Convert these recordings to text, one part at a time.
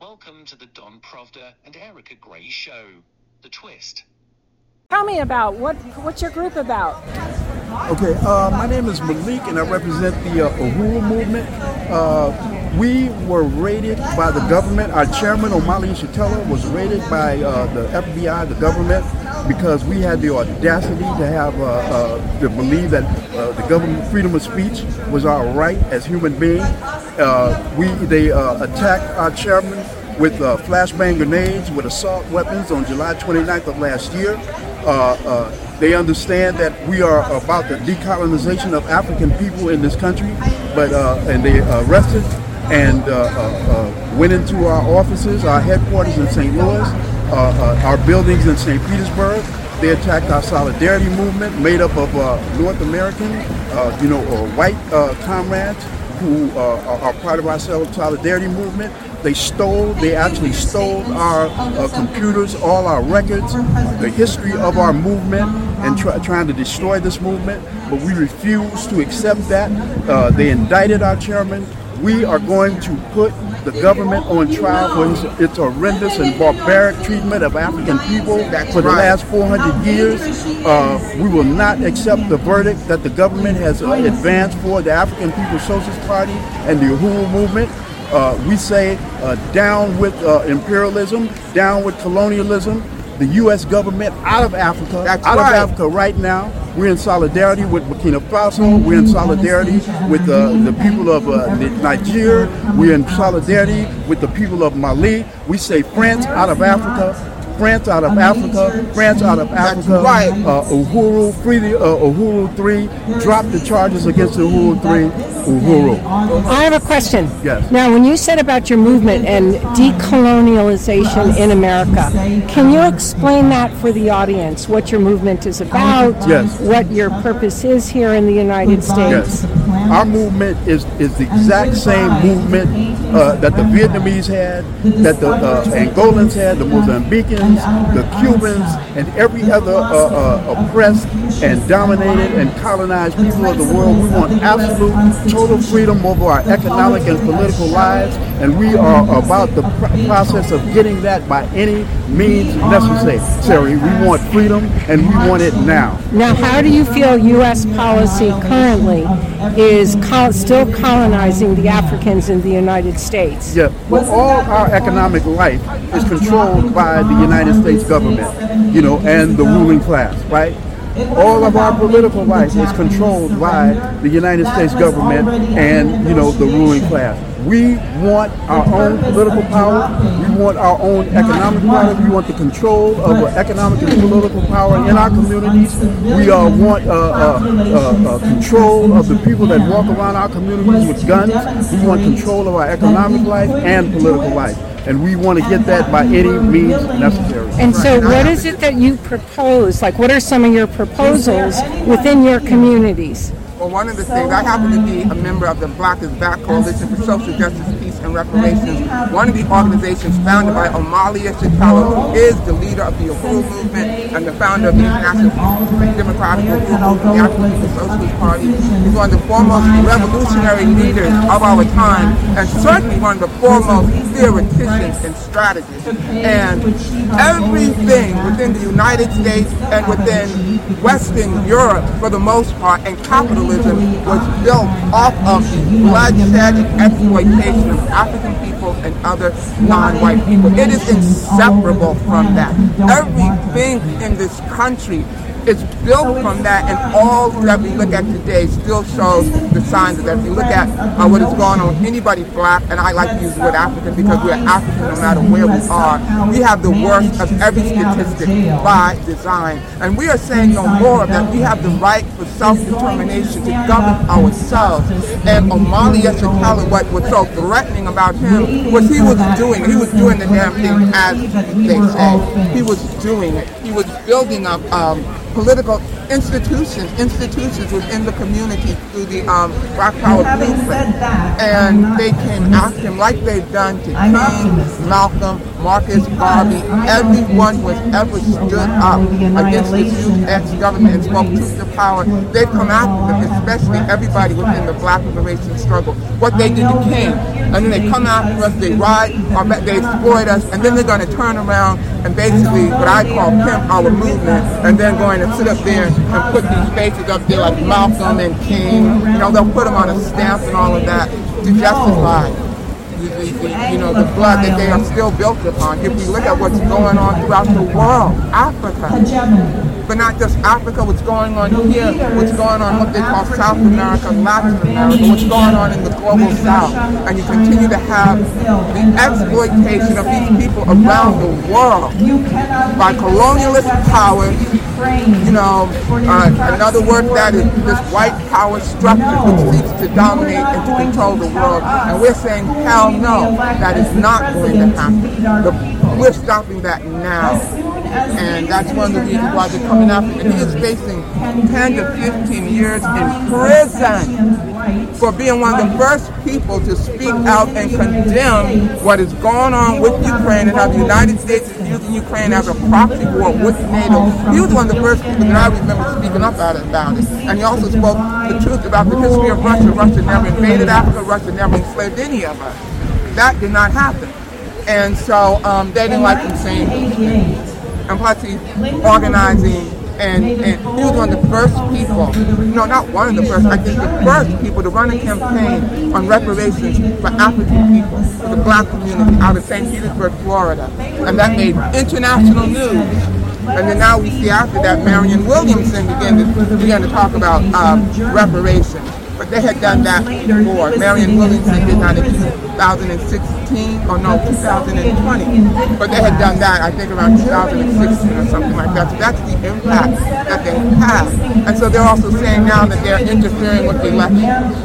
Welcome to the Don Provda and Erica Gray Show. The Twist. Tell me about what what's your group about? Okay, uh, my name is Malik, and I represent the uh, Uhuru movement. Uh, we were raided by the government. Our chairman, Omali Yeshitela, was raided by uh, the FBI, the government, because we had the audacity to have uh, uh, to believe that uh, the government freedom of speech was our right as human beings. Uh, we they uh, attacked our chairman with flashbang grenades, with assault weapons on July 29th of last year. they understand that we are about the decolonization of African people in this country, but and they arrested and uh, uh, uh, went into our offices, our headquarters in St. Louis, our buildings in St. Petersburg. They attacked our solidarity movement, made up of North American, you know, white comrades who are part of our solidarity movement. They stole, they actually stole our uh, computers, all our records, the history of our movement, and try, trying to destroy this movement. But we refuse to accept that. Uh, they indicted our chairman we are going to put the government on trial for its, its horrendous and barbaric treatment of African people That's for the right. last 400 years. Uh, we will not accept the verdict that the government has uh, advanced for the African People's Socialist Party and the Uhuru movement. Uh, we say uh, down with uh, imperialism, down with colonialism, the U.S. government out of Africa, That's out right. of Africa right now. We're in solidarity with Burkina Faso. We're in solidarity with uh, the people of uh, Nigeria. We're in solidarity with the people of Mali. We say France out of Africa. France out of Africa, France out of Africa, right. uh, Uhuru, free the uh, Uhuru 3, drop the charges against Uhuru 3, Uhuru. I have a question. Yes. Now, when you said about your movement and decolonialization in America, can you explain that for the audience? What your movement is about? Yes. What your purpose is here in the United States? Yes. Our movement is, is the exact same movement uh, that the Vietnamese had, that the uh, Angolans had, the Mozambicans, the Cubans, and every other uh, uh oppressed and dominated and colonized people of the world. We want absolute total freedom over our economic and political lives, and we are about the pr- process of getting that by any means necessary. We want freedom, and we want it now. Now, how do you feel U.S. policy currently is col- still colonizing the Africans in the United States? Yeah, well, all our economic life is controlled by the United States government, you know, and the ruling class, right? All of our political life is controlled by the United States government and, you know, the ruling class. We want our own political power. We want our own economic power. We want the control of economic and political power in our communities. We uh, want uh, uh, uh, uh, control of the people that walk around our communities with guns. We want control of our economic life and political life and we want to get that by any means necessary. And so, what is it that you propose? Like, what are some of your proposals within your communities? Well, one of the things, I happen to be a member of the Black is Back Coalition for Social Justice, Peace, and Reparations, one of the organizations founded by Omali Yeshitela, who is the leader of the Uhuru movement and the founder of the National Democratic Movement, the African Socialist Party. He's one of the foremost revolutionary leaders of our time, and certainly one of the foremost theoreticians and strategists. And everything within the United States and within Western Europe, for the most part, and capitalism was built off of bloodshed and exploitation of African people and other non-white people. It is inseparable from that. Everything in this country it's built from that, and all that we look at today still shows the signs of that. If you look at uh, what is going on, anybody black, and I like to use the word African because we're African no matter where we are, we have the worst of every statistic by design. And we are saying no more that we have the right for self-determination to govern ourselves. And Omali Yeshitela, what was so threatening about him was he was doing, he was doing the damn thing as they say. He was doing it. He was building up um, political institutions, institutions within the community through the um, Black Power movement. And they came after him like they've done to King, Malcolm, Marcus Garvey, everyone who has ever stood up against this huge ex-government and spoke truth to power. They've come after them, especially everybody within the black liberation struggle. What they did to King, and then they come after us, they ride, or they exploit us, and then they're going to turn around and basically what I call pimp our movement, and then going to sit up there and put these faces up there like Malcolm and King. You know, they'll put them on a stamp and all of that to justify you know, the blood that they are still built upon. If we look at what's going on throughout the world, Africa, but not just Africa, what's going on here, what's going on what they call South America, Latin America, what's going on in the global South, and you continue to have the exploitation of these people around the world by colonialist powers, you know, uh, another word that is this white power structure which seeks to dominate and to control the world. And we're saying, hell no, that is not going to happen. We're stopping that now. And that's one of the reasons why they're coming after him. And he is facing 10 to 15 years in prison for being one of the first people to speak out and condemn what is going on with Ukraine and how the United States is using Ukraine as a proxy war with NATO. He was one of the first people that I remember speaking up about it. And he also spoke the truth about the history of Russia. Russia never invaded Africa. Russia never enslaved any of us. That did not happen. And so um, they didn't like him saying. And plus he's organizing and, and he was one of the first people, no, not one of the first, I think the first people to run a campaign on reparations for African people, for the black community out of St. Petersburg, Florida. And that made international news. And then now we see after that Marianne Williamson began to, began to talk about um, reparations. But they had done that before. Marianne Williamson did that in 2016, or no, 2020. But they had done that, I think, around 2016 or something like that. So that's the impact that they have. And so they're also saying now that they're interfering with the elections.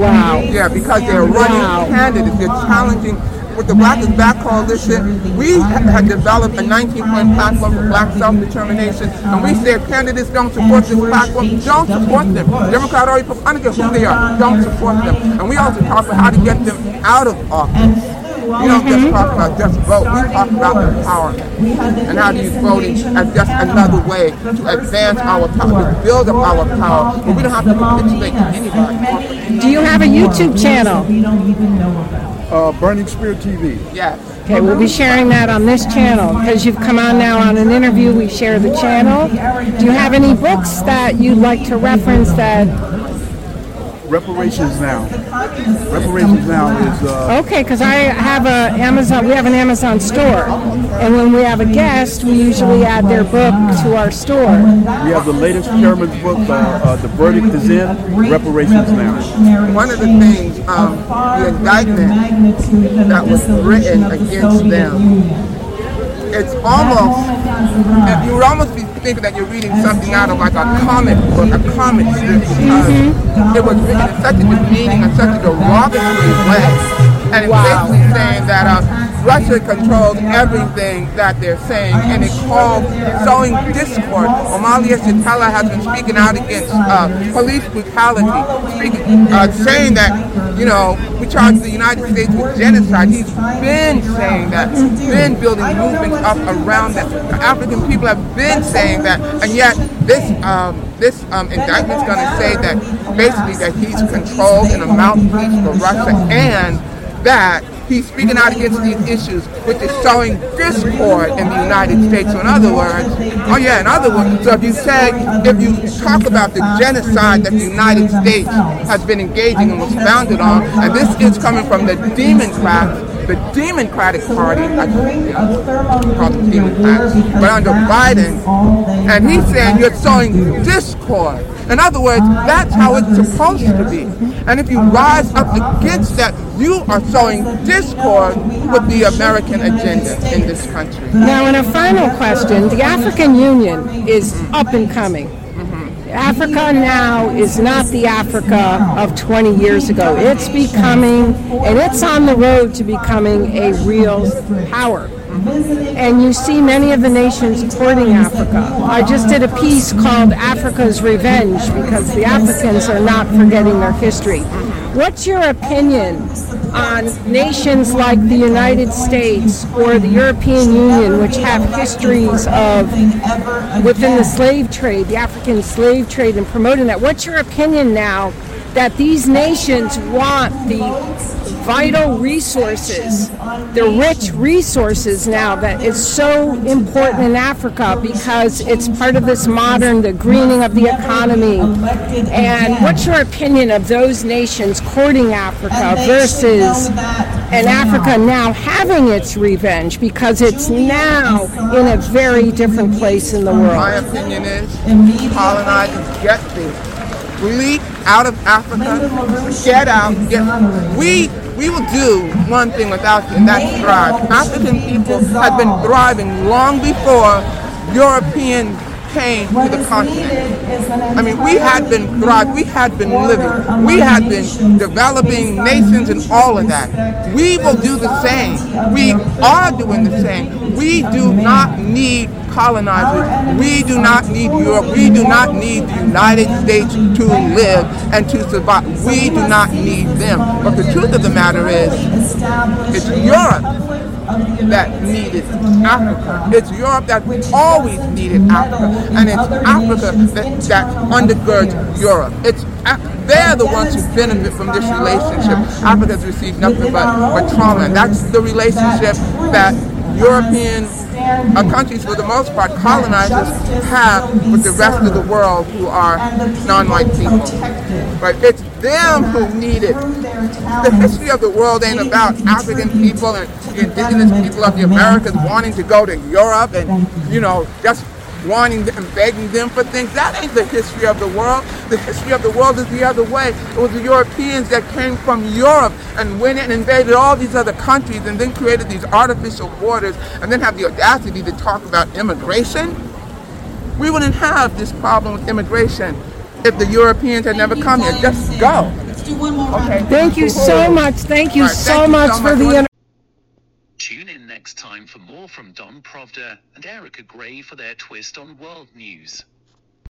Wow. Yeah, because they're running Wow. candidates. They're challenging. With the Black is Back coalition, we ha- had developed a 19-point platform for black self-determination, and we say candidates don't support this platform, don't support them. Democrat or Republican, I don't care who they are, don't support them. And we also talk about how to get them out of office. We don't just talk about just vote, we talk about empowerment and how to use voting as just another way to advance our power, to build up our power, but we don't have to capitulate to anybody. Do you have a YouTube channel? We don't even know Uh, Burning Spirit TV. Yes. Okay, we'll be sharing that on this channel because you've come on now on an interview. We share the channel. Do you have any books that you'd like to reference that? Reparations Now. Reparations Now is uh, Okay, because I have a Amazon. We have an Amazon store, and when we have a guest, we usually add their book to our store. we have the latest chairman's book. Uh, uh, the verdict is in. Reparations Now. One of the things, um, the indictment that was written against them, it's almost, you would almost be thinking that you're reading something out of like a comic book, a comic strip, because it was written in such a demeaning and such a derogatory way. And it's Wow. basically saying that uh, Russia controls everything that they're saying, and it called sowing discord. Omali Yeshitela has been speaking out against uh, police brutality, speaking, uh, saying that, you know, we charge the United States with genocide. He's been saying that, been building movements up around that. The African people have been saying that, and yet this um, this um, indictment's going to say that basically that he's controlled and a mouthpiece for Russia, and that he's speaking out against these issues, which is sowing discord in the United States. So in other words, oh yeah, in other words, so if you say, if you talk about the genocide that the United States has been engaging and was founded on, and this is coming from the Democrats, the Democratic Party, I them Democrats, but under Biden, and he's saying you're sowing discord. In other words, that's how it's supposed to be. And if you rise up against that, you are sowing discord with the American agenda in this country. Now, in a final question, the African Union is up and coming. Africa now is not the Africa of 20 years ago. It's becoming, and it's on the road to becoming a real power. and you see many of the nations courting Africa. I just did a piece called Africa's Revenge because the Africans are not forgetting their history. What's your opinion on nations like the United States or the European Union, which have histories of within the slave trade, the African slave trade, and promoting that? What's your opinion now that these nations want the vital resources, the rich resources now that is so important in Africa because it's part of this modern, the greening of the economy. And what's your opinion of those nations courting Africa versus and Africa now having its revenge because it's now in a very different place in the world? My opinion is colonizers get this leap out of Africa, get out, get, we, we will do one thing without you, and that's thrive. African people have been thriving long before European came to the continent. I mean, we had been thriving, we had been living, we had been developing nations and all of that. We will do the same. We are doing the same. We do not need colonizers. We do not need Europe. We do not need the United States to live and to survive. We do not need them. But the truth of the matter is, it's Europe that needed Africa. It's Europe that always needed Africa. And it's Africa that, that undergirds Europe. It's they're the ones who benefit from this relationship. Africa's received nothing but, but trauma. And that's the relationship that European uh, countries, for the most part, colonizers have with the rest of the world who are non-white people. But it's them who need it. The history of the world ain't about African people and indigenous people of the Americas wanting to go to Europe and, you know, just wanting them, begging them for things. That ain't the history of the world. The history of the world is the other way. It was the Europeans that came from Europe and went in and invaded all these other countries and then created these artificial borders and then have the audacity to talk about immigration. We wouldn't have this problem with immigration if the Europeans had never come here. Just go. Okay. Thank you so much. Thank you, right, so, thank much you so much for the Tune in next time for more from Don Provda and Erica Gray for their twist on world news.